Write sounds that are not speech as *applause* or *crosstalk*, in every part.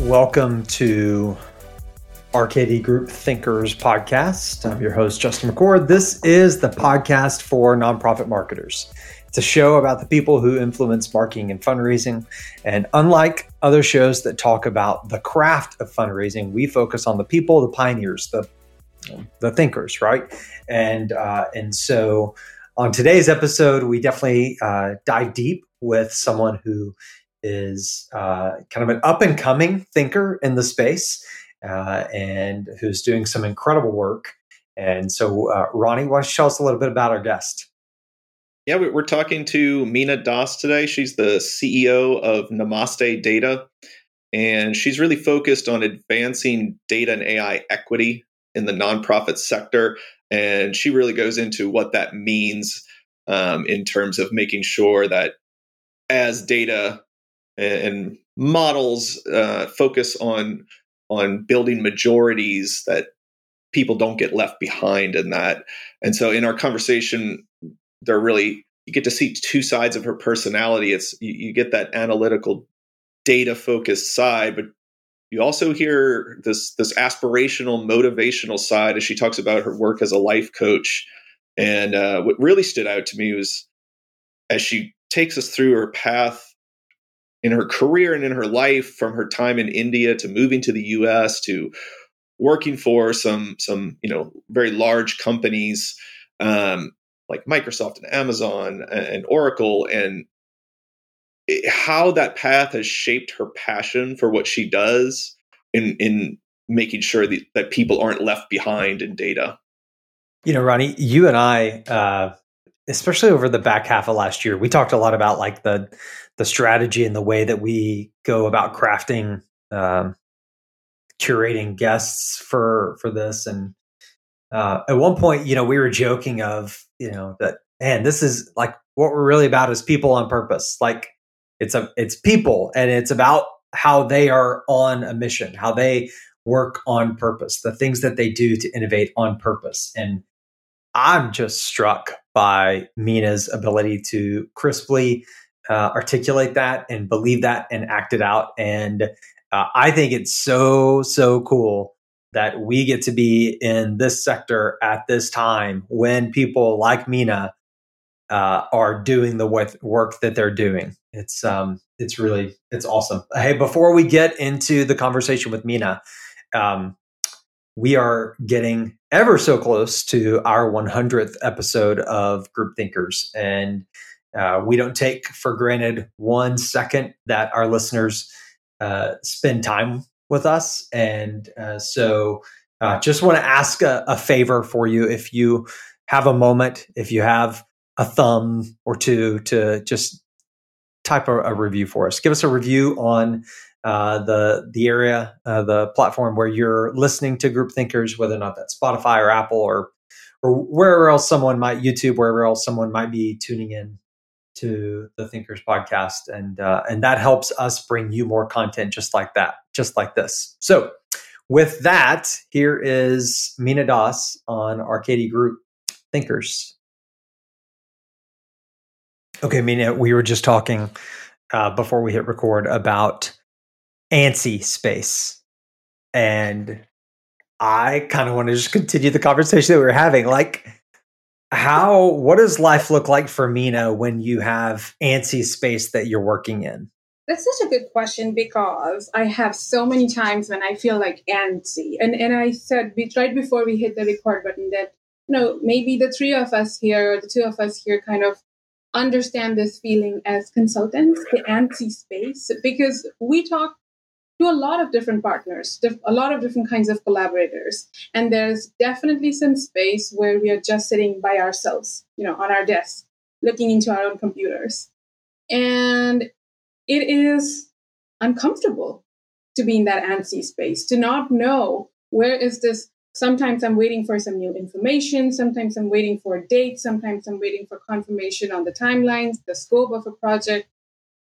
Welcome to RKD Group Thinkers podcast. I'm your host, Justin McCord. This is the podcast for nonprofit marketers. It's a show about the people who influence marketing and fundraising. And unlike other shows that talk about the craft of fundraising, we focus on the people, the pioneers, the the thinkers, right? And uh, and so on today's episode, we definitely uh, dive deep with someone who is uh, kind of an up and coming thinker in the space uh, and who's doing some incredible work. And so, uh, Ronnie, why don't you tell us a little bit about our guest? Yeah, we're talking to Meena Das today. She's the CEO of Namaste Data, and she's really focused on advancing data and AI equity in the nonprofit sector. And she really goes into what that means um, in terms of making sure that as data and models uh, focus on on building majorities that people don't get left behind in that. And so in our conversation, they're really you get to see two sides of her personality. It's you, you get that analytical, data focused side, but you also hear this this aspirational, motivational side as she talks about her work as a life coach. And uh, what really stood out to me was as she takes us through her path in her career and in her life from her time in India to moving to the US to working for some some you know very large companies um, like Microsoft and Amazon and Oracle and how that path has shaped her passion for what she does in in making sure that, that people aren't left behind in data. You know, Ronnie, you and I, uh, especially over the back half of last year, we talked a lot about like the the strategy and the way that we go about crafting um, curating guests for for this. And uh, at one point you know we were joking of you know that man this is like what we're really about is people on purpose. Like it's a it's people and it's about how they are on a mission how they work on purpose the things that they do to innovate on purpose. And i'm just struck by Meena's ability to crisply uh, articulate that and believe that and act it out. And uh, I think it's so, so cool that we get to be in this sector at this time when people like Meena uh, are doing the work that they're doing. It's um, it's really it's awesome. Hey, before we get into the conversation with Meena, um, we are getting ever so close to our 100th episode of Group Thinkers, and uh, we don't take for granted one second that our listeners uh, spend time with us. And uh, so uh, just want to ask a, a, favor for you if you have a moment, if you have a thumb or two to just type a, a review for us. Give us a review on uh, the the area, uh, the platform where you're listening to Group Thinkers, whether or not that's Spotify or Apple or or wherever else someone might YouTube, wherever else someone might be tuning in to the Thinkers podcast, and uh, and that helps us bring you more content just like that, just like this. So, with that, here is Meena Das on RKD Group Thinkers. Okay, Meena, we were just talking uh, before we hit record about antsy space, and I kind of want to just continue the conversation that we were having, like how what does life look like for Meena when you have antsy space that you're working in? That's such a good question because I have so many times when I feel like antsy. And and I said right before we hit the record button that you know maybe the three of us here, or the two of us here, kind of understand this feeling as consultants, the antsy space, because we talk to a lot of different partners, a lot of different kinds of collaborators. And there's definitely some space where we are just sitting by ourselves, you know, on our desk, looking into our own computers. And it is uncomfortable to be in that antsy space, to not know where is this. Sometimes I'm waiting for some new information. Sometimes I'm waiting for a date. Sometimes I'm waiting for confirmation on the timelines, the scope of a project.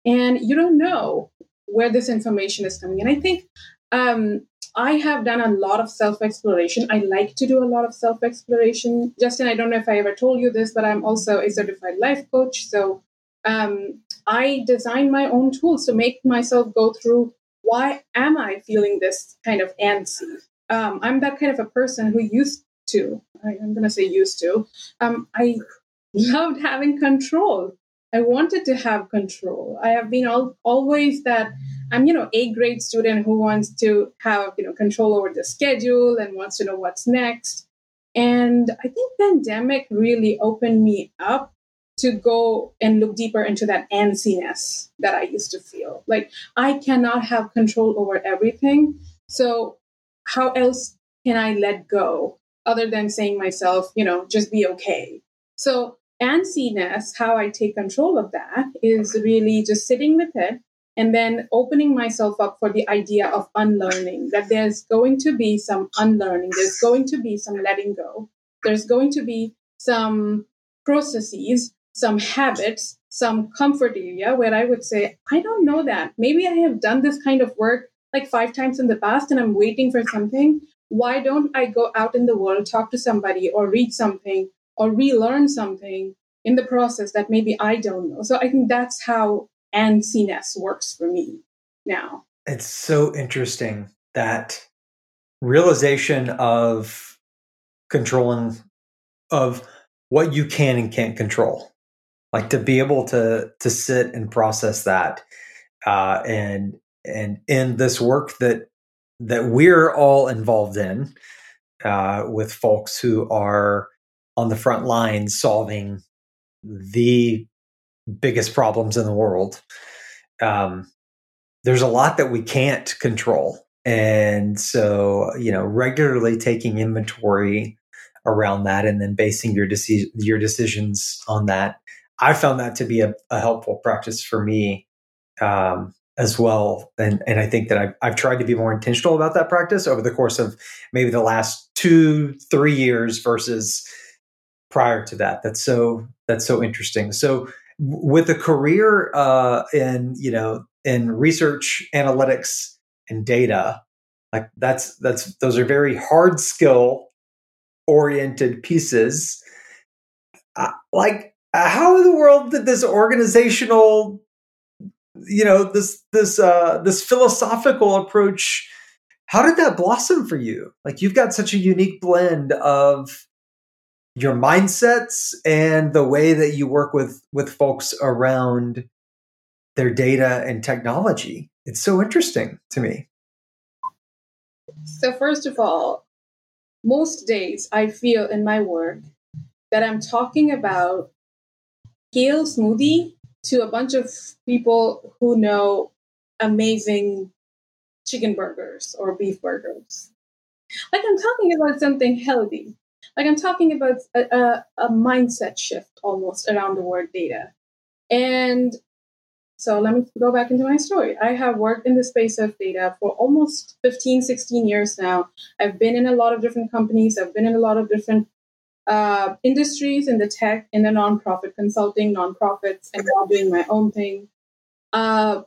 And you don't know where this information is coming. And I think um, I have done a lot of self exploration. I like to do a lot of self exploration. Justin, I don't know if I ever told you this, but I'm also a certified life coach. So um, I design my own tools to make myself go through why am I feeling this kind of antsy? Um, I'm that kind of a person who used to, I'm going to say used to, um, I *laughs* loved having control. I wanted to have control. I have been all, always that I'm, you know, a grade student who wants to have, you know, control over the schedule and wants to know what's next. And I think pandemic really opened me up to go and look deeper into that antsiness that I used to feel. Like I cannot have control over everything. So how else can I let go other than saying myself, you know, just be okay? So antsiness, how I take control of that is really just sitting with it and then opening myself up for the idea of unlearning that there's going to be some unlearning there's going to be some letting go there's going to be some processes some habits some comfort area where i would say i don't know that. Maybe i have done this kind of work like five times in the past and i'm waiting for something. Why don't i go out in the world talk to somebody or read something or relearn something in the process that maybe i don't know so i think that's how and works for me now. It's so interesting that realization of controlling of what you can and can't control like to be able to to sit and process that uh, and and in this work that that we're all involved in uh, with folks who are on the front lines solving the biggest problems in the world. Um, there's a lot that we can't control. And so, you know, regularly taking inventory around that and then basing your, deci- your decisions on that. I found that to be a, a helpful practice for me um, as well. And, and I think that I've, I've tried to be more intentional about that practice over the course of maybe the last two, three years versus prior to that. That's so, that's so interesting. So with a career uh, in you know in research analytics and data like that's that's those are very hard skill oriented pieces uh, like how in the world did this organizational you know this this uh this philosophical approach how did that blossom for you like you've got such a unique blend of your mindsets and the way that you work with with folks around their data and technology. It's so interesting to me. So first of all, most days I feel in my work that I'm talking about kale smoothie to a bunch of people who know amazing chicken burgers or beef burgers. Like I'm talking about something healthy. Like I'm talking about a, a, a mindset shift almost around the word data. And so let me go back into my story. I have worked in the space of data for almost 15, 16 years now. I've been in a lot of different companies. I've been in a lot of different uh, industries in the tech, in the nonprofit consulting, nonprofits, and now doing my own thing. Uh,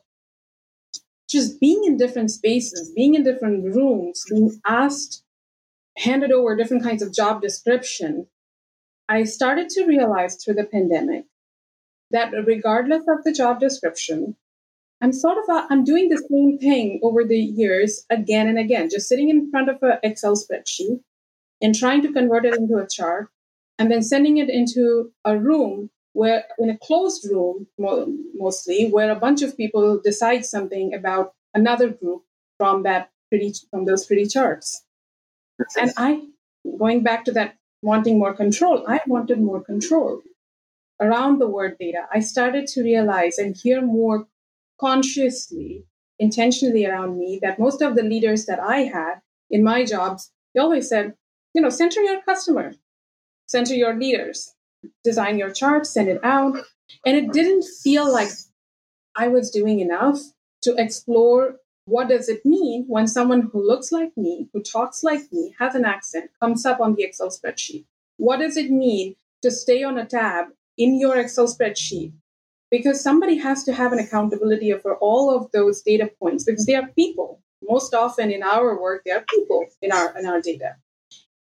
just being in different spaces, being in different rooms, being asked handed over different kinds of job description, I started to realize through the pandemic that regardless of the job description, I'm sort of I'm doing the same thing over the years again and again, just sitting in front of an Excel spreadsheet and trying to convert it into a chart, and then sending it into a room where, in a closed room, mostly, where a bunch of people decide something about another group from that pretty from those pretty charts. And I, going back to that wanting more control, I wanted more control around the word data. I started to realize and hear more consciously, intentionally around me that most of the leaders that I had in my jobs, they always said, you know, center your customer, center your leaders, design your chart, send it out. And it didn't feel like I was doing enough to explore what does it mean when someone who looks like me, who talks like me, has an accent, comes up on the Excel spreadsheet? What does it mean to stay on a tab in your Excel spreadsheet? Because somebody has to have an accountability for all of those data points because they are people. Most often in our work, they are people in our in our data.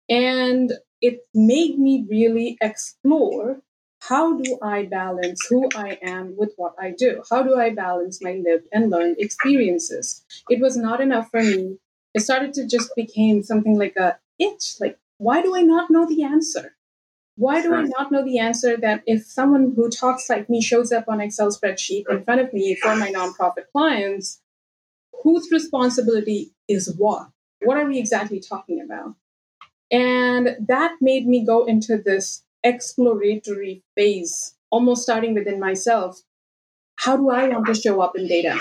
And it made me really explore how do I balance who I am with what I do? How do I balance my lived and learned experiences? It was not enough for me. It started to just become something like a itch. Like, why do I not know the answer? Why do I not know the answer that if someone who talks like me shows up on Excel spreadsheet in front of me for my nonprofit clients, whose responsibility is what? What are we exactly talking about? And that made me go into this exploratory phase, almost starting within myself. How do I want to show up in data?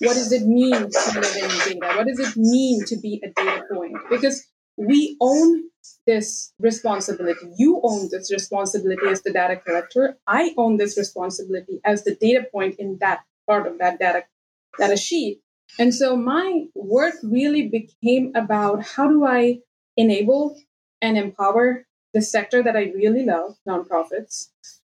What does it mean to live in data? What does it mean to be a data point? Because we own this responsibility. You own this responsibility as the data collector. I own this responsibility as the data point in that part of that data, data sheet. And so my work really became about how do I enable and empower the sector that I really love, nonprofits,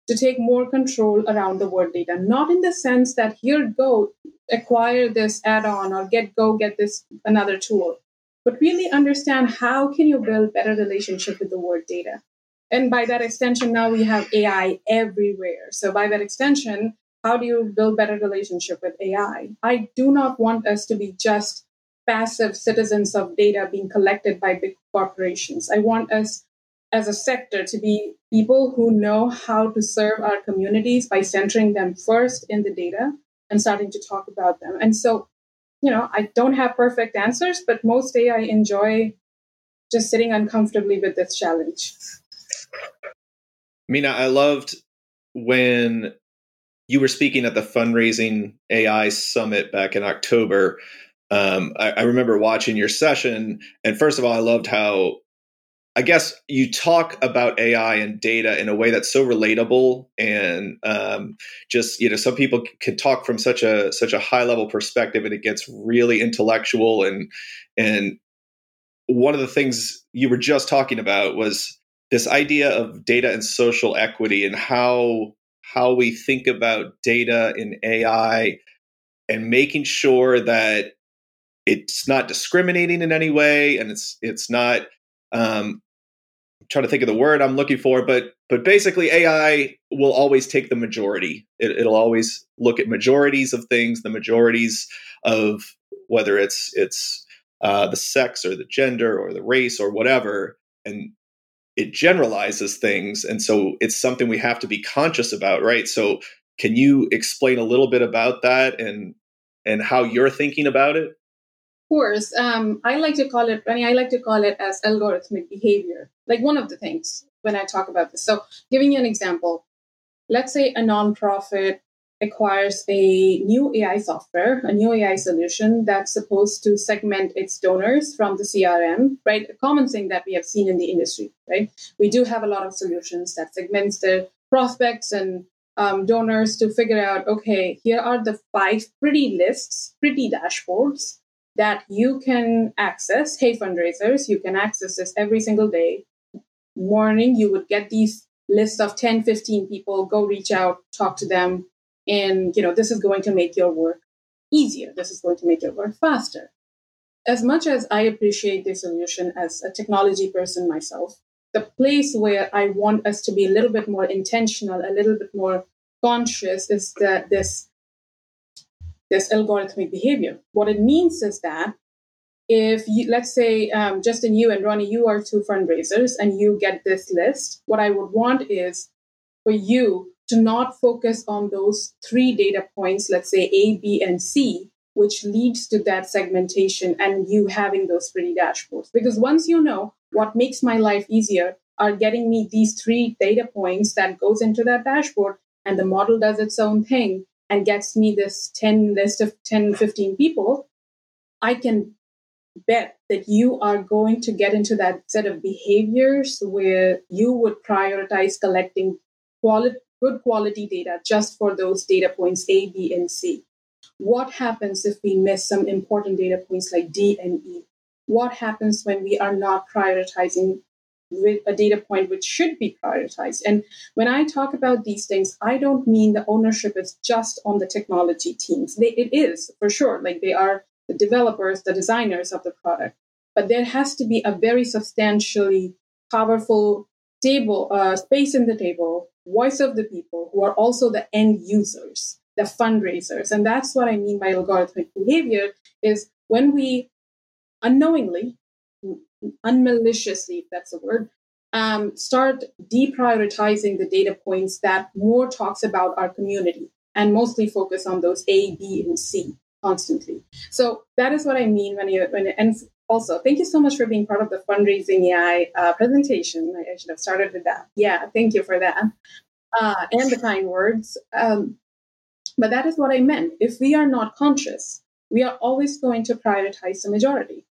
to take more control around the word data. Not in the sense that here go acquire this add-on or get go get this another tool, but really understand how can you build better relationship with the word data. And by that extension, now we have AI everywhere. So by that extension, how do you build better relationship with AI? I do not want us to be just passive citizens of data being collected by big corporations. I want us as a sector to be people who know how to serve our communities by centering them first in the data and starting to talk about them. And so, you know, I don't have perfect answers, but most day I enjoy just sitting uncomfortably with this challenge. Meena, I loved when you were speaking at the fundraising AI summit back in October. Um, I, I remember watching your session, and first of all, I loved how I guess you talk about AI and data in a way that's so relatable, and um, just you know, some people can talk from such a such a high level perspective, and it gets really intellectual. And and one of the things you were just talking about was this idea of data and social equity, and how how we think about data in AI, and making sure that it's not discriminating in any way, and it's it's not um, trying to think of the word I'm looking for, but but basically AI will always take the majority. It, will always look at majorities of things, the majorities of whether it's it's uh, the sex or the gender or the race or whatever, and it generalizes things, and so it's something we have to be conscious about, right? So, can you explain a little bit about that and and how you're thinking about it? Of course, um, I like to call it, I mean, I like to call it as algorithmic behavior. Like one of the things when I talk about this. So, giving you an example, let's say a nonprofit acquires a new AI software, a new AI solution that's supposed to segment its donors from the CRM, right? A common thing that we have seen in the industry, right? We do have a lot of solutions that segments the prospects and um, donors to figure out, okay, here are the five pretty lists, pretty dashboards that you can access. Hey, fundraisers, you can access this every single day. Morning, you would get these lists of 10, 15 people, go reach out, talk to them. And, you know, this is going to make your work easier. This is going to make your work faster. As much as I appreciate the solution as a technology person myself, the place where I want us to be a little bit more intentional, a little bit more conscious is that this this algorithmic behavior. What it means is that if you, let's say, um, Justin, you and Ronnie, you are two fundraisers and you get this list, what I would want is for you to not focus on those three data points, let's say A, B, and C, which leads to that segmentation and you having those pretty dashboards. Because once you know what makes my life easier are getting me these three data points that goes into that dashboard and the model does its own thing and gets me this 10 list of 10, 15 people, I can bet that you are going to get into that set of behaviors where you would prioritize collecting quality, good quality data just for those data points A, B, and C. What happens if we miss some important data points like D and E? What happens when we are not prioritizing with a data point which should be prioritized. And when I talk about these things, I don't mean the ownership is just on the technology teams. They, it is for sure, like they are the developers, the designers of the product. But there has to be a very substantially powerful table, uh, space in the table voice of the people who are also the end users, the fundraisers. And that's what I mean by algorithmic behavior is when we unknowingly, unmaliciously, if that's the word, um, start deprioritizing the data points that more talks about our community and mostly focus on those A, B, and C constantly. So that is what I mean when you when and also thank you so much for being part of the fundraising AI uh, presentation. I, I, should have started with that. Yeah, thank you for that uh, and the kind words. Um, but that is what I meant. If we are not conscious, we are always going to prioritize the majority.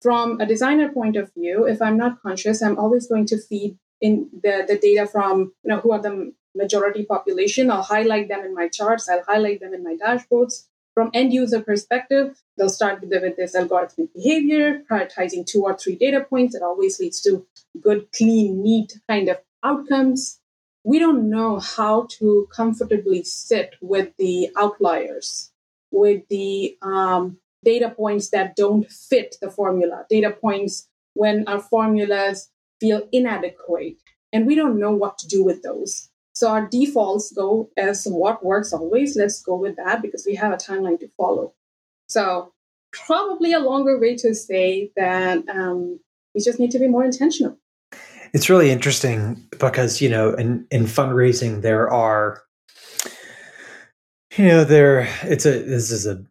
From a designer point of view, if I'm not conscious, I'm always going to feed in the, the data from you know who are the majority population. I'll highlight them in my charts. I'll highlight them in my dashboards. From end user perspective, they'll start with, this algorithmic behavior, prioritizing two or three data points. It always leads to good, clean, neat kind of outcomes. We don't know how to comfortably sit with the outliers, with the um, data points that don't fit the formula, data points when our formulas feel inadequate. And we don't know what to do with those. So our defaults go as what works always. Let's go with that because we have a timeline to follow. So probably a longer way to say that um, we just need to be more intentional. It's really interesting because you know in in fundraising there are you know there it's a this is a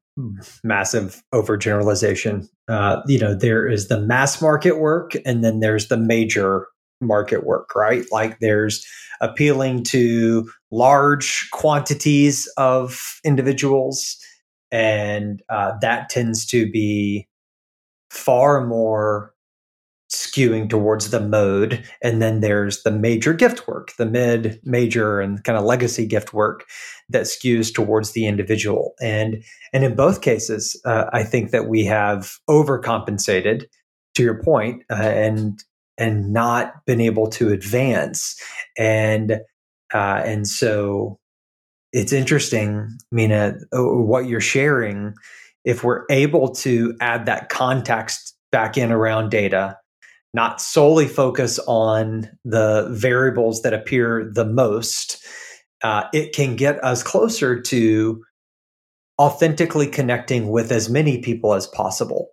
massive overgeneralization. Uh, you know there is the mass market work and then there's the major market work, right? Like there's appealing to large quantities of individuals, and uh, that tends to be far more skewing towards the mode and then there's the major gift work the mid major and kind of legacy gift work that skews towards the individual and and in both cases uh, i think that we have overcompensated to your point, uh, and and not been able to advance. And uh, and so it's interesting, Meena, uh, what you're sharing. If we're able to add that context back in around data, not solely focus on the variables that appear the most, uh, it can get us closer to authentically connecting with as many people as possible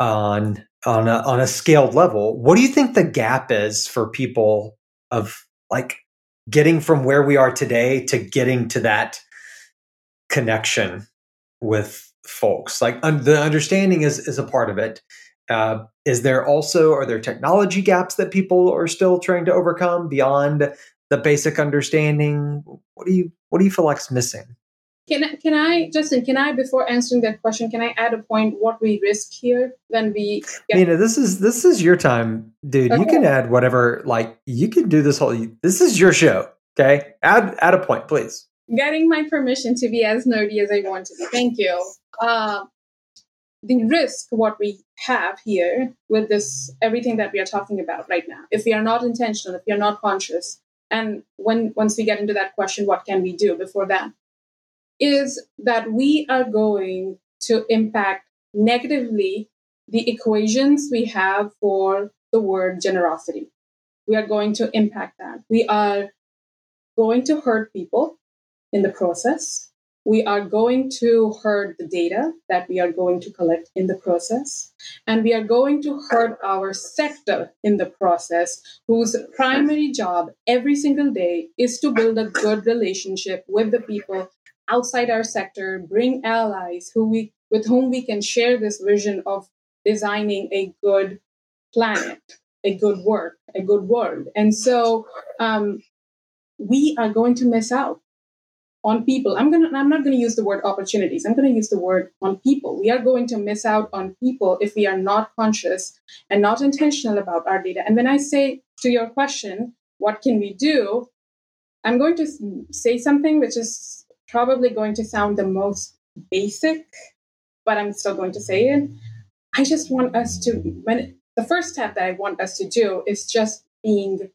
on on a, on a scaled level, what do you think the gap is for people of like getting from where we are today to getting to that connection with folks? Like un- the understanding is is a part of it. Uh, is there also are there technology gaps that people are still trying to overcome beyond the basic understanding? What do you what do you feel like's missing? Can I, can I, Justin? Can I, before answering that question, can I add a point? What we risk here when we? Get- Meena, this is this is your time, dude. Okay. You can add whatever. Like you can do this whole. This is your show. Okay, add add a point, please. Getting my permission to be as nerdy as I want to be. Thank you. Uh, the risk, what we have here with this, everything that we are talking about right now, if we are not intentional, if we are not conscious, and when once we get into that question, what can we do before that? Is that we are going to impact negatively the equations we have for the word generosity. We are going to impact that. We are going to hurt people in the process. We are going to hurt the data that we are going to collect in the process. And we are going to hurt our sector in the process, whose primary job every single day is to build a good relationship with the people outside our sector, bring allies who we with whom we can share this vision of designing a good planet, a good work, a good world. And so um, we are going to miss out on people. I'm gonna I'm not gonna use the word opportunities. I'm gonna use the word on people. We are going to miss out on people if we are not conscious and not intentional about our data. And when I say to your question, what can we do? I'm going to say something which is probably going to sound the most basic, but I'm still going to say it. I just want us to, when the first step that I want us to do is just being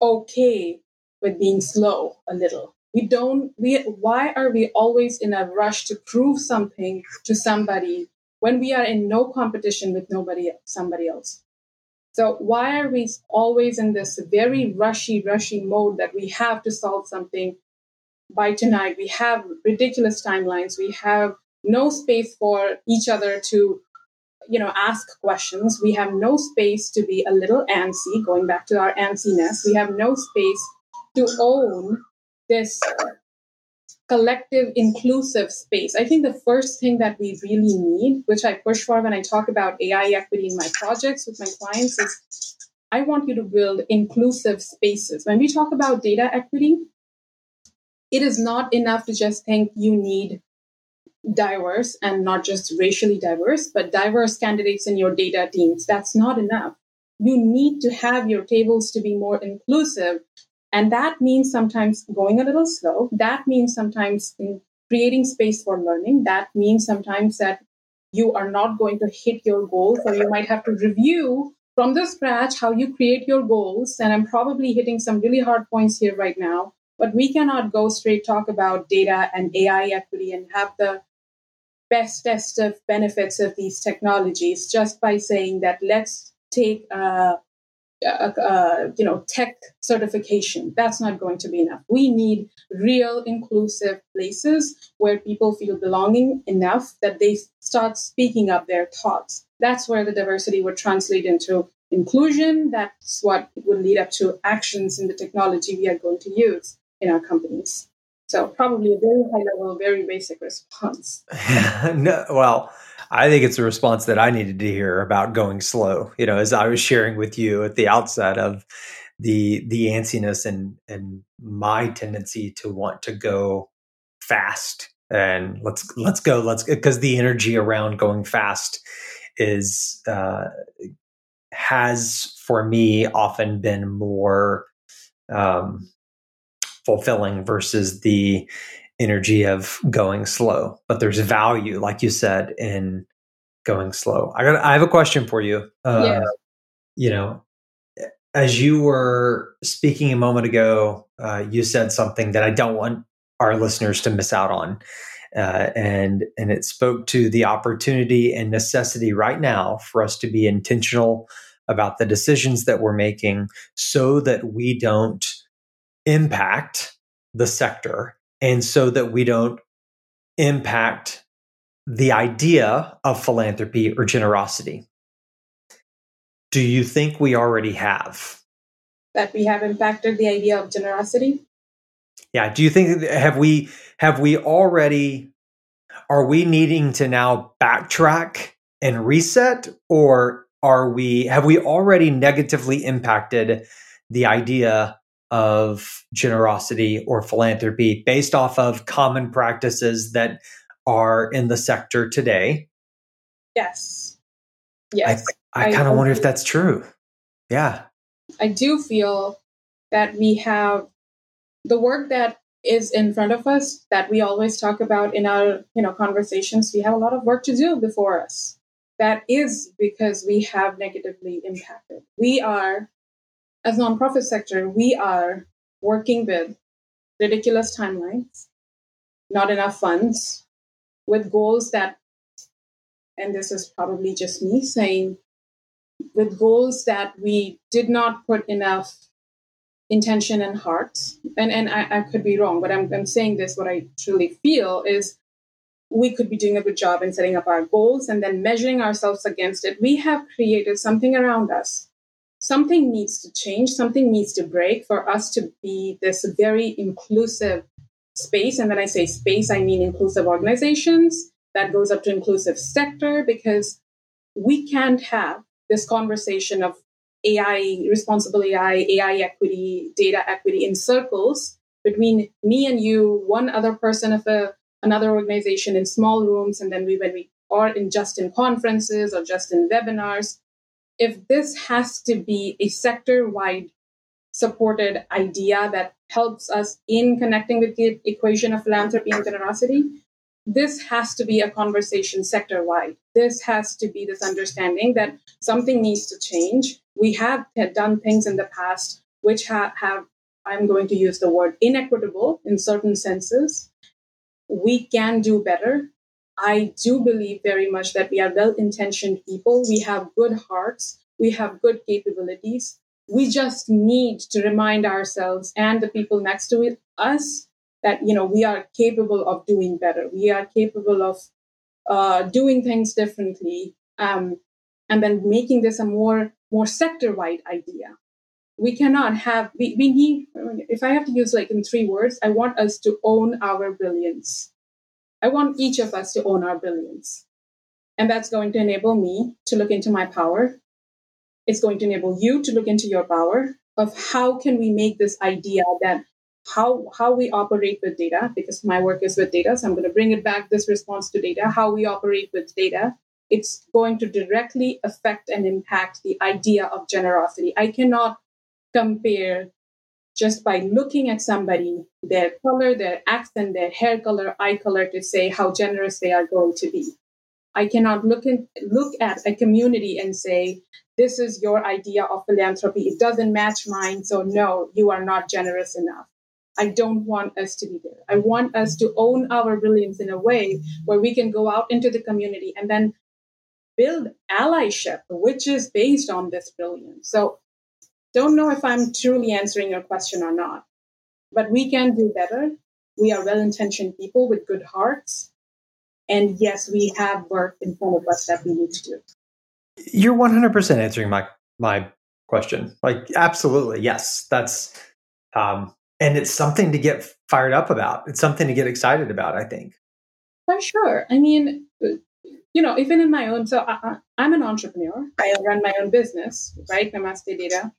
okay with being slow a little. We don't, we, why are we always in a rush to prove something to somebody when we are in no competition with nobody, somebody else? So why are we always in this very rushy, rushy mode that we have to solve something by tonight? We have ridiculous timelines. We have no space for each other to, you know, ask questions. We have no space to be a little antsy, going back to our antsiness. We have no space to own this collective inclusive space i think the first thing that we really need which i push for when i talk about ai equity in my projects with my clients is i want you to build inclusive spaces when we talk about data equity it is not enough to just think you need diverse and not just racially diverse but diverse candidates in your data teams that's not enough you need to have your tables to be more inclusive and that means sometimes going a little slow. That means sometimes creating space for learning. That means sometimes that you are not going to hit your goals, or you might have to review from the scratch how you create your goals. And I'm probably hitting some really hard points here right now, but we cannot go straight talk about data and AI equity and have the best test of benefits of these technologies just by saying that let's take a uh, you know tech certification. That's not going to be enough. We need real inclusive places where people feel belonging enough that they start speaking up their thoughts. That's where the diversity would translate into inclusion. That's what would lead up to actions in the technology we are going to use in our companies so probably a very high level very basic response *laughs* no well I think it's a response that I needed to hear about going slow. You know, as I was sharing with you at the outset of the the antsiness and and my tendency to want to go fast and let's let's go let's because the energy around going fast is uh, has for me often been more um, fulfilling versus the energy of going slow. But there's value, like you said, in going slow. I got. I have a question for you. Uh, yeah. You know, as you were speaking a moment ago, uh, you said something that I don't want our listeners to miss out on. Uh, and and it spoke to the opportunity and necessity right now for us to be intentional about the decisions that we're making so that we don't impact the sector and so that we don't impact the idea of philanthropy or generosity. Do you think we already have? That we have impacted the idea of generosity? Yeah. Do you think have we have we already are we needing to now backtrack and reset or are we have we already negatively impacted the idea of generosity or philanthropy based off of common practices that are in the sector today. Yes. Yes. I, I kind of wonder if that's true. Yeah. I do feel that we have the work that is in front of us that we always talk about in our you know conversations we have a lot of work to do before us that is because we have negatively impacted we are as nonprofit sector, we are working with ridiculous timelines, not enough funds, with goals that, and this is probably just me saying, with goals that we did not put enough intention and heart. And and I, I could be wrong, but I'm I'm saying this what I truly feel is we could be doing a good job in setting up our goals and then measuring ourselves against it. We have created something around us something needs to change, something needs to break for us to be this very inclusive space. And when I say space, I mean inclusive organizations. That goes up to inclusive sector because we can't have this conversation of AI, responsible AI, AI equity, data equity in circles between me and you, one other person of a, another organization in small rooms, and then we when we are in just in conferences or just in webinars if this has to be a sector wide supported idea that helps us in connecting with the equation of philanthropy and generosity, this has to be a conversation sector wide. This has to be this understanding that something needs to change. We have done things in the past which have, have I'm going to use the word inequitable in certain senses. We can do better. I do believe very much that we are well intentioned people. We have good hearts. We have good capabilities. We just need to remind ourselves and the people next to us that you know we are capable of doing better. We are capable of uh, doing things differently, um, and then making this a more more sector wide idea. We cannot have we, we need if I have to use like in three words, I want us to own our brilliance. I want each of us to own our brilliance. And that's going to enable me to look into my power. It's going to enable you to look into your power of how can we make this idea that how how we operate with data because my work is with data so i'm going to bring it back this response to data how we operate with data it's going to directly affect and impact the idea of generosity i cannot compare just by looking at somebody their color their accent their hair color eye color to say how generous they are going to be I cannot look in, look at a community and say, this is your idea of philanthropy. It doesn't match mine. So no, you are not generous enough. I don't want us to be there. I want us to own our brilliance in a way where we can go out into the community and then build allyship, which is based on this brilliance. So don't know if I'm truly answering your question or not, but we can do better. We are well intentioned people with good hearts. And yes, we have work in front of us that we need to do. You're 100% answering my my question. Like absolutely. Yes. That's um and it's something to get fired up about. It's something to get excited about, I think. For sure. I mean, you know, even in my own, so I, am an entrepreneur. I run my own business, right? Namaste Data.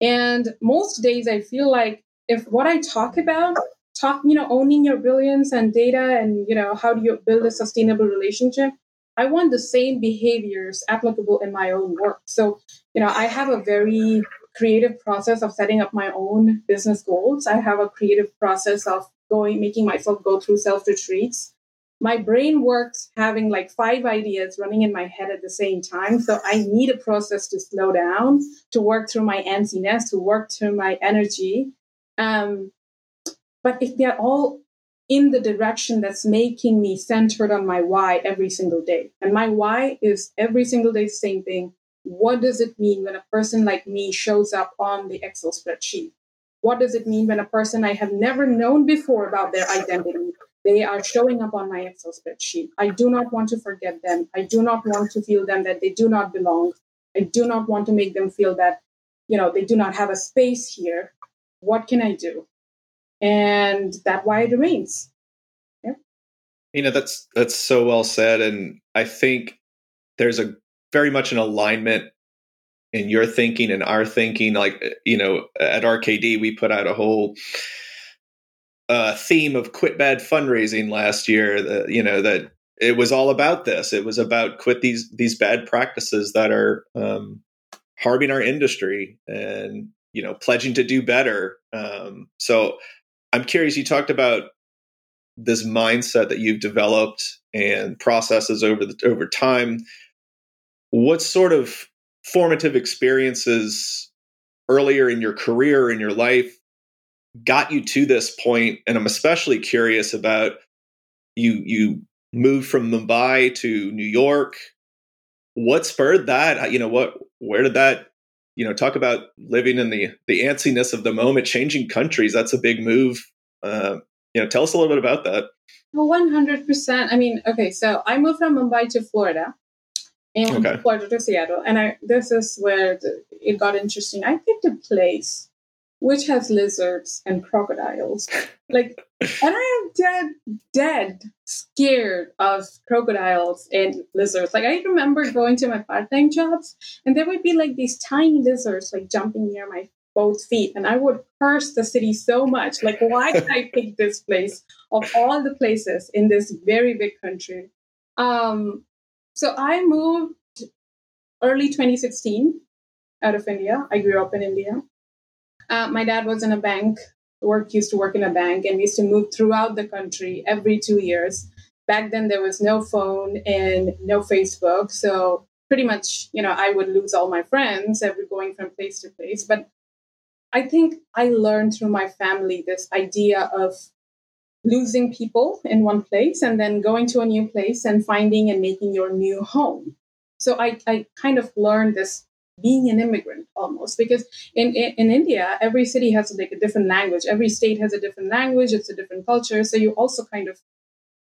And most days I feel like if what I talk about talk, you know, owning your brilliance and data and, you know, how do you build a sustainable relationship? I want the same behaviors applicable in my own work. So, you know, I have a very creative process of setting up my own business goals. I have a creative process of going, making myself go through self retreats. My brain works having like five ideas running in my head at the same time. So I need a process to slow down, to work through my antsiness, to work through my energy. Um, but if they're all in the direction that's making me centered on my why every single day, and my why is every single day the same thing. What does it mean when a person like me shows up on the Excel spreadsheet? What does it mean when a person I have never known before about their identity they are showing up on my Excel spreadsheet. I do not want to forget them. I do not want to feel them that they do not belong. I do not want to make them feel that, you know, they do not have a space here. What can I do? and that why it remains. Yeah. You know, that's that's so well said, and I think there's a very much an alignment in your thinking and our thinking. Like you know, at RKD, we put out a whole uh, theme of quit bad fundraising last year. That you know that it was all about this. It was about quit these these bad practices that are um, harming our industry and you know pledging to do better. Um, so I'm curious, you talked about this mindset that you've developed and processes over the, over time. What sort of formative experiences earlier in your career in your life got you to this? And I'm especially curious about you you moved from Mumbai to New York. What spurred that? You know, what where did that you know talk about living in the the antsiness of the moment changing countries that's a big move uh, you know tell us a little bit about that well 100% i mean okay so i moved from mumbai to florida and okay. florida to seattle and i this is where the, it got interesting i picked a place which has lizards and crocodiles. Like, and I am dead, dead scared of crocodiles and lizards. Like, I remember going to my part time jobs, and there would be like these tiny lizards like jumping near my both feet, and I would curse the city so much. Like, why did I pick this place of all the places in this very big country? Um, so I moved early 2016 out of India. I grew up in India. Uh, my dad was in a bank, work used to work in a bank, and used to move throughout the country every two years. Back then, there was no phone and no Facebook, so pretty much, you know, I would lose all my friends every going from place to place. But I think I learned through my family this idea of losing people in one place and then going to a new place and finding and making your new home. So I, I kind of learned this being an immigrant almost because in, in, in India, every city has like a different language. Every state has a different language. It's a different culture. So you also kind of,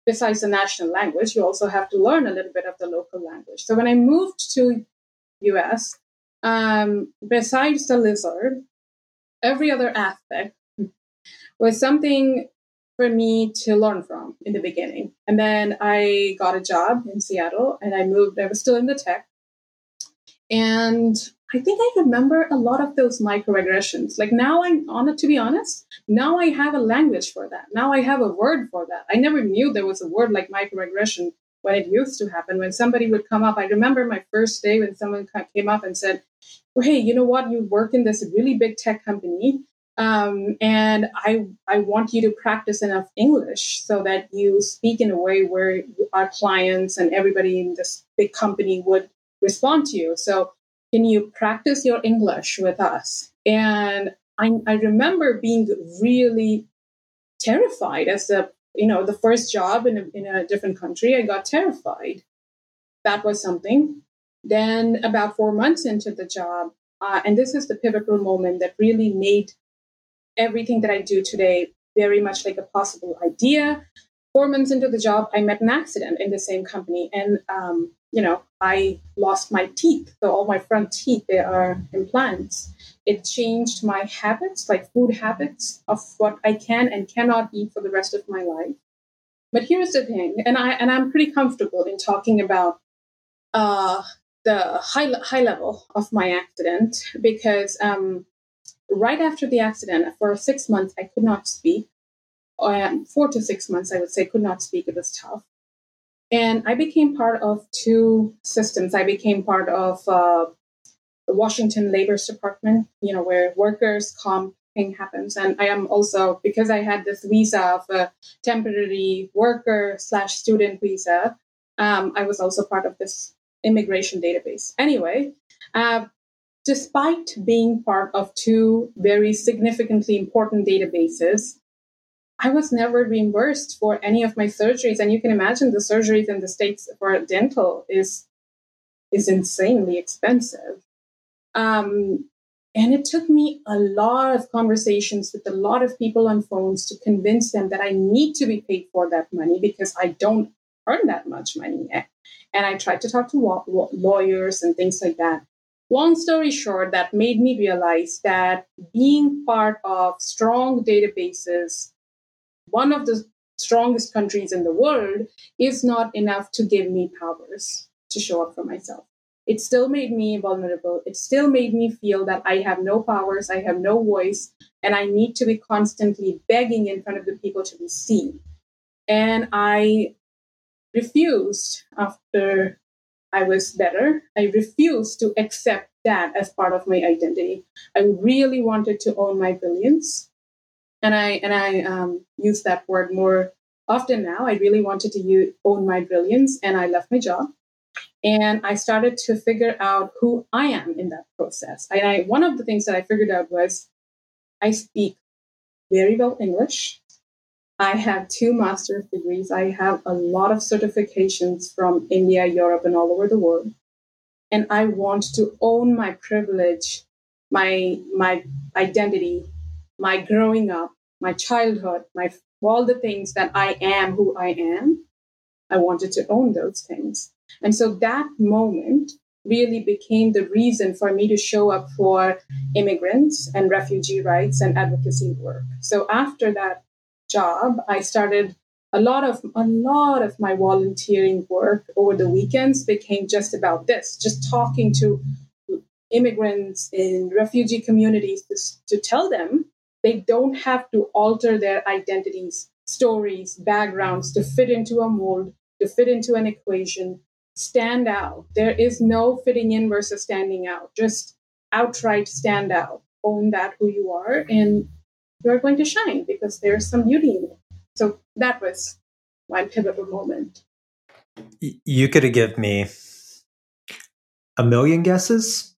besides the national language, you also have to learn a little bit of the local language. So when I moved to US, um, besides the lizard, every other aspect was something for me to learn from in the beginning. And then I got a job in Seattle and I moved, I was still in the tech. And I think I remember a lot of those microaggressions. Like now I'm on it, to be honest, now I have a language for that. Now I have a word for that. I never knew there was a word like microaggression when it used to happen. When somebody would come up, I remember my first day when someone came up and said, well, Hey, you know what? You work in this really big tech company um, and I I want you to practice enough English so that you speak in a way where our clients and everybody in this big company would respond to you. So can you practice your English with us? And I, I remember being really terrified as the you know the first job in a, in a different country. I got terrified. That was something. Then about four months into the job, uh, and this is the pivotal moment that really made everything that I do today very much like a possible idea. Four months into the job, I met an accident in the same company, and um, you know, I lost my teeth. So all my front teeth, they are implants. It changed my habits, like food habits, of what I can and cannot eat for the rest of my life. But here's the thing, and I and I'm pretty comfortable in talking about uh, the high high level of my accident because um, right after the accident, for six months, I could not speak. Um, four to six months, I would say, could not speak. It was tough. And I became part of two systems. I became part of uh, the Washington Labor's Department, you know, where workers' comp thing happens. And I am also, because I had this visa of a temporary worker slash student visa, um, I was also part of this immigration database. Anyway, uh, despite being part of two very significantly important databases, I was never reimbursed for any of my surgeries. And you can imagine the surgeries in the States for dental is, is insanely expensive. Um, and it took me a lot of conversations with a lot of people on phones to convince them that I need to be paid for that money because I don't earn that much money. Yet. And I tried to talk to lawyers and things like that long story short, that made me realize that being part of strong databases, one of the strongest countries in the world, is not enough to give me powers to show up for myself. It still made me vulnerable. It still made me feel that I have no powers, I have no voice, and I need to be constantly begging in front of the people to be seen. And I refused after I was better. I refused to accept that as part of my identity. I really wanted to own my brilliance, and I and I um, use that word more often now. I really wanted to use, own my brilliance, and I left my job, and I started to figure out who I am in that process. And I, one of the things that I figured out was I speak very well English. I have two master's degrees. I have a lot of certifications from India, Europe, and all over the world. And I want to own my privilege, my my identity, my growing up, my childhood, my all the things that I am who I am. I wanted to own those things. And so that moment really became the reason for me to show up for immigrants and refugee rights and advocacy work. So after that job, I started a lot of a lot of my volunteering work over the weekends became just about this, just talking to immigrants in refugee communities to, to tell them they don't have to alter their identities, stories, backgrounds to fit into a mold, to fit into an equation, stand out. There is no fitting in versus standing out. Just outright stand out. Own that who you are and you're going to shine because there's some beauty in it. So that was my pivotal moment. You could have given me a million guesses,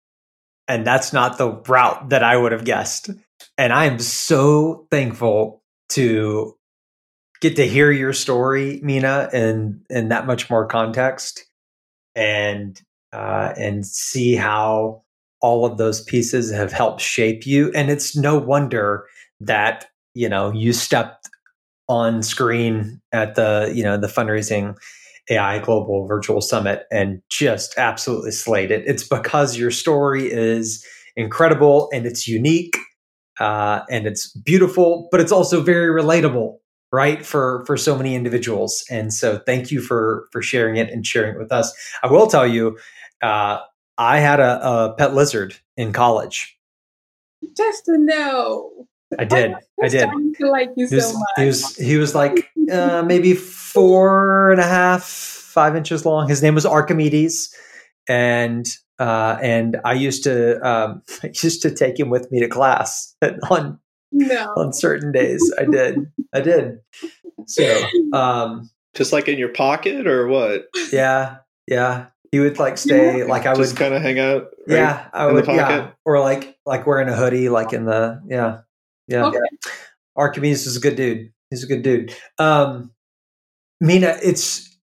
and that's not the route that I would have guessed. And I am so thankful to get to hear your story, Meena, in in that much more context, and uh, and see how all of those pieces have helped shape you. And it's no wonder that, you know, you stepped on screen at the, you know, the fundraising AI Global Virtual Summit and just absolutely slayed it. It's because your story is incredible and it's unique uh, and it's beautiful, but it's also very relatable, right? For for so many individuals. And so, thank you for for sharing it and sharing it with us. I will tell you, uh, I had a, a pet lizard in college. Just to know. I did. I, I did. To like you he was, so much. He was he was like uh, maybe four and a half, five inches long. His name was Archimedes, and uh, and I used to um, *laughs* I used to take him with me to class *laughs* on no. on certain days. I did. I did. So um, just like in your pocket or what? Yeah, yeah. He would like stay yeah. like I would just would kind of hang out. Right yeah, I would. Yeah, or like like wearing a hoodie, like in the yeah, yeah. Okay. Archimedes is a good dude. He's a good dude. Um, Meena, it's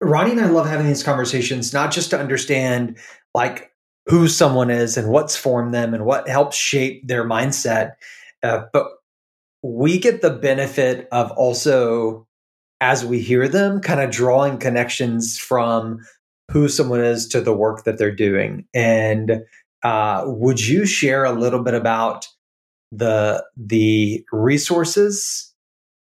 Ronnie and I love having these conversations, not just to understand like who someone is and what's formed them and what helps shape their mindset, uh, but we get the benefit of also as we hear them kind of drawing connections from who someone is to the work that they're doing. And uh, would you share a little bit about the the resources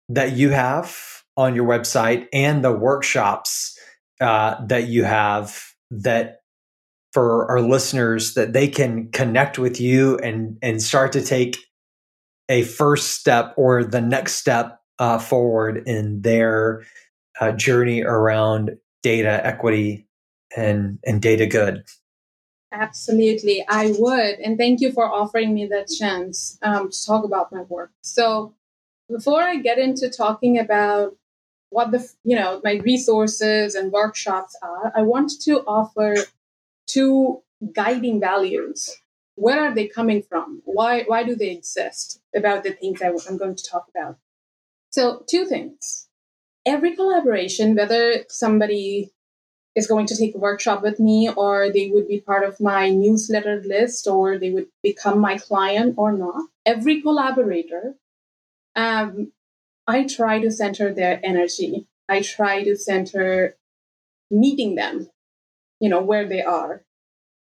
that you have on your website and the workshops uh, that you have that for our listeners that they can connect with you and and start to take a first step or the next step uh, forward in their uh, journey around data equity and and data good. Absolutely. I would. And thank you for offering me that chance um, to talk about my work. So before i get into talking about what the you know my resources and workshops are i want to offer two guiding values. Where are they coming from? Why why do they exist? About the things i'm going to talk about. So two things. Every collaboration whether somebody is going to take a workshop with me or they would be part of my newsletter list or they would become my client or not every collaborator um, I try to center their energy. I try to center meeting them, you know, where they are,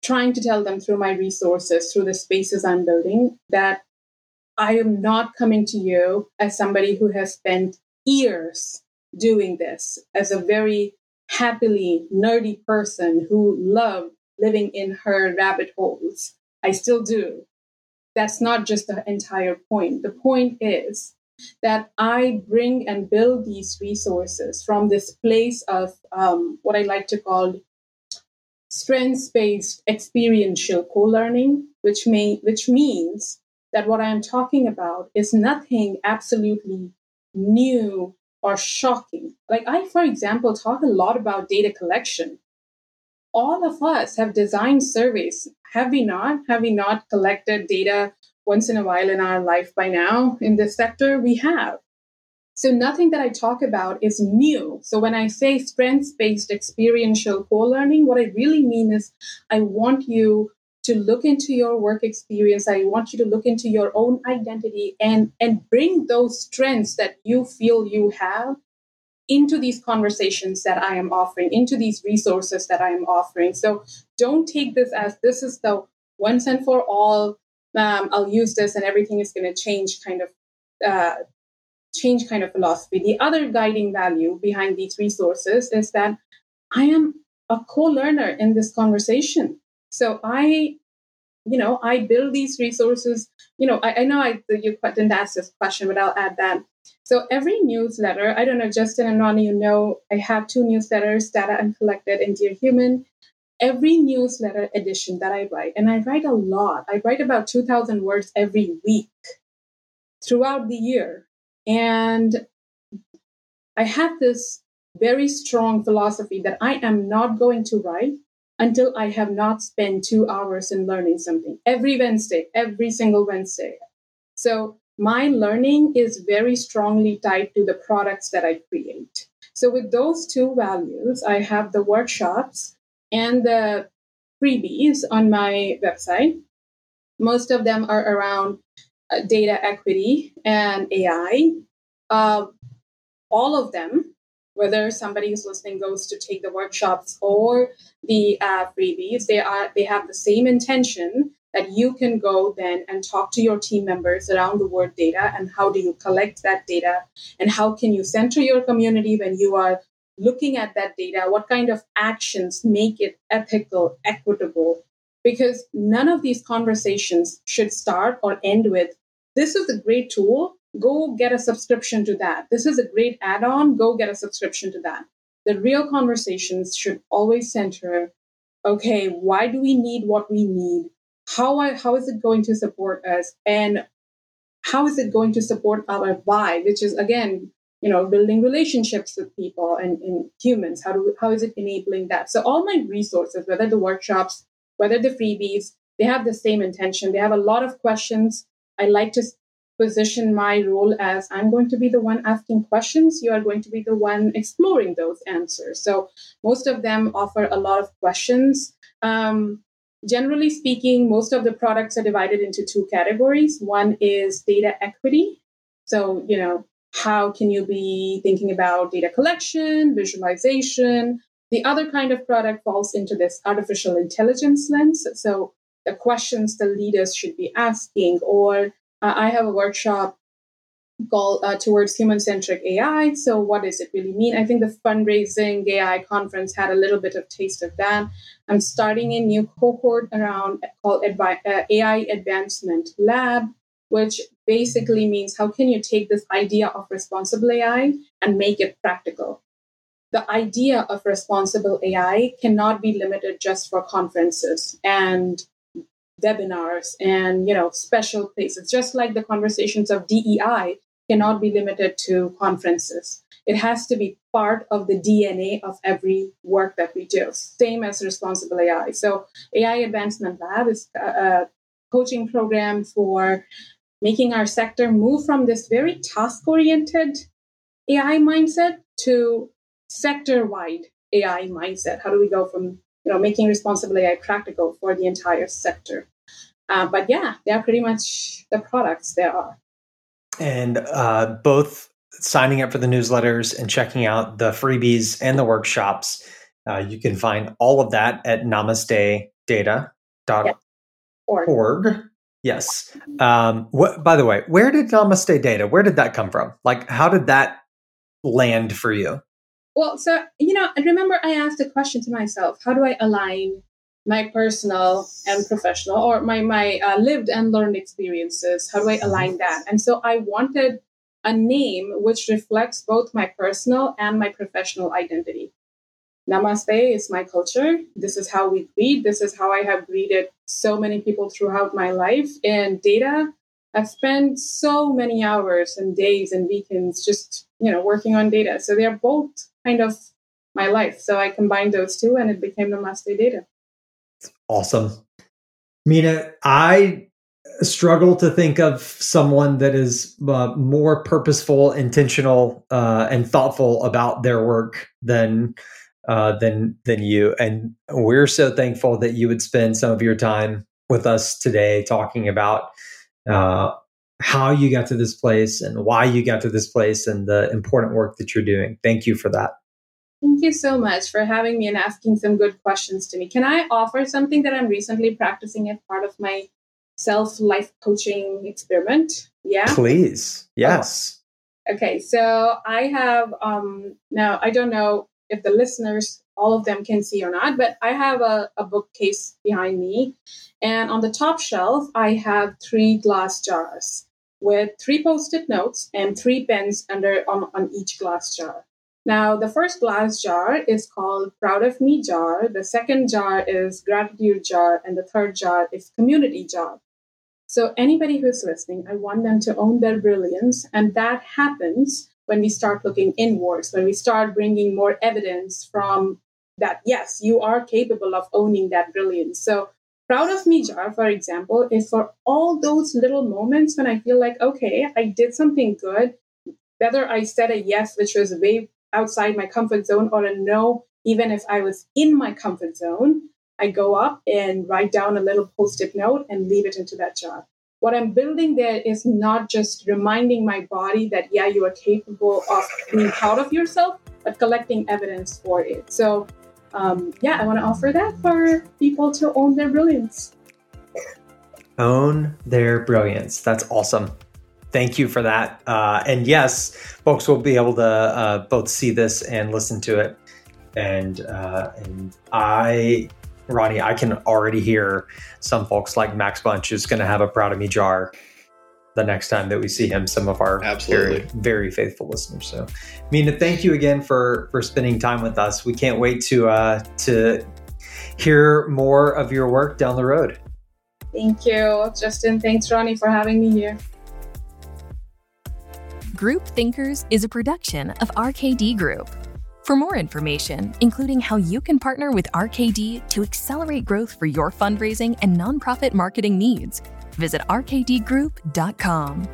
trying to tell them through my resources, through the spaces I'm building, that I am not coming to you as somebody who has spent years doing this, as a very happily nerdy person who loved living in her rabbit holes. I still do. That's not just the entire point. The point is that I bring and build these resources from this place of um, what I like to call strengths based experiential co learning, which, may, which means that what I am talking about is nothing absolutely new or shocking. Like, I, for example, talk a lot about data collection. All of us have designed surveys, have we not? Have we not collected data once in a while in our life by now in this sector? We have. So nothing that I talk about is new. So when I say strengths based experiential co learning, what I really mean is I want you to look into your work experience. I want you to look into your own identity and, and bring those strengths that you feel you have into these conversations that I am offering, into these resources that I am offering. So don't take this as this is the once and for all um, I'll use this and everything is going to change kind of uh, change kind of philosophy. The other guiding value behind these resources is that I am a co-learner in this conversation. So I, you know, I build these resources. You know, I, I know I you didn't ask this question, but I'll add that. So every newsletter, I don't know, Justin and Ronnie, you know, I have two newsletters, Data Uncollected and Dear Human every newsletter edition that I write, and I write a lot, I write about 2,000 words every week throughout the year. And I have this very strong philosophy that I am not going to write until I have not spent two hours in learning something every Wednesday, every single Wednesday. So my learning is very strongly tied to the products that I create. So with those two values, I have the workshops and the freebies on my website. Most of them are around data equity and AI. Uh, all of them, whether somebody who's listening goes to take the workshops or the uh, freebies, they are they have the same intention that you can go then and talk to your team members around the word data and how do you collect that data and how can you center your community when you are looking at that data what kind of actions make it ethical equitable because none of these conversations should start or end with this is a great tool. Go get a subscription to that. This is a great add-on. Go get a subscription to that. The real conversations should always center okay why do we need what we need? How I, how is it going to support us? And how is it going to support our why which is again you know building relationships with people and, and humans. How do how is it enabling that? So all my resources whether the workshops whether the freebies they have the same intention. They have a lot of questions. I like to position my role as i'm going to be the one asking questions. You are going to be the one exploring those answers. So most of them offer a lot of questions. Um, generally speaking most of the products are divided into two categories. One is data equity. So you know how can you be thinking about data collection, visualization? The other kind of product falls into this artificial intelligence lens. So the questions the leaders should be asking, or uh, I have a workshop called uh, towards human centric AI. So, what does it really mean? I think the fundraising AI conference had a little bit of taste of that. I'm starting a new cohort around called Advi- uh, AI Advancement Lab, which basically means how can you take this idea of responsible AI and make it practical? The idea of responsible AI cannot be limited just for conferences and webinars and you know special places. Just like the conversations of DEI cannot be limited to conferences. It has to be part of the DNA of every work that we do. Same as responsible AI so AI advancement lab is a coaching program for making our sector move from this very task oriented AI mindset to sector wide AI mindset. How do we go from you know making responsible AI practical for the entire sector? Uh, but yeah, they are pretty much the products there are. And uh, both signing up for the newsletters and checking out the freebies and the workshops, uh, you can find all of that at namastedata.org. Org. Yes. Um, what, by the way, where did Namaste Data? Where did that come from? Like, how did that land for you? Well, so you know, I remember I asked a question to myself: How do I align my personal and professional, or my my uh, lived and learned experiences? How do I align that? And so I wanted a name which reflects both my personal and my professional identity. Namaste is my culture. This is how we greet. This is how I have greeted so many people throughout my life. And data, I've spent so many hours and days and weekends just, you know, working on data. So they're both kind of my life. So I combined those two and it became Namaste Data. Awesome. Meena, I struggle to think of someone that is uh, more purposeful, intentional, uh, and thoughtful about their work than uh, than than you. And we're so thankful that you would spend some of your time with us today talking about uh, how you got to this place and why you got to this place and the important work that you're doing. Thank you for that. Thank you so much for having me and asking some good questions to me. Can I offer something that I'm recently practicing as part of my self life coaching experiment? Yeah. Please. Yes. Oh. Okay. So I have um now I don't know if the listeners, all of them can see or not, but I have a, a bookcase behind me. And on the top shelf, I have three glass jars with three post-it notes and three pens under on, on each glass jar. Now, the first glass jar is called Proud of Me jar. The second jar is Gratitude jar. And the third jar is Community jar. So, anybody who's listening, I want them to own their brilliance. And that happens when we start looking inwards, when we start bringing more evidence from that, yes, you are capable of owning that brilliance. So, proud of me, jar, for example, is for all those little moments when I feel like, okay, I did something good, whether I said a yes, which was way outside my comfort zone, or a no, even if I was in my comfort zone. I go up and write down a little post it note and leave it into that jar. What I'm building there is not just reminding my body that, yeah, you are capable of being proud of yourself, but collecting evidence for it. So, um, yeah, I want to offer that for people to own their brilliance. Own their brilliance. That's awesome. Thank you for that. Uh, and yes, folks will be able to uh, both see this and listen to it. And uh, and I, Ronnie, I can already hear some folks like Max Bunch is going to have a proud of me jar the next time that we see him. Some of our Absolutely. very very faithful listeners. So, Meena, thank you again for for spending time with us. We can't wait to uh, to hear more of your work down the road. Thank you, Justin. Thanks, Ronnie, for having me here. Group Thinkers is a production of RKD Group. For more information, including how you can partner with RKD to accelerate growth for your fundraising and nonprofit marketing needs, visit rkdgroup.com.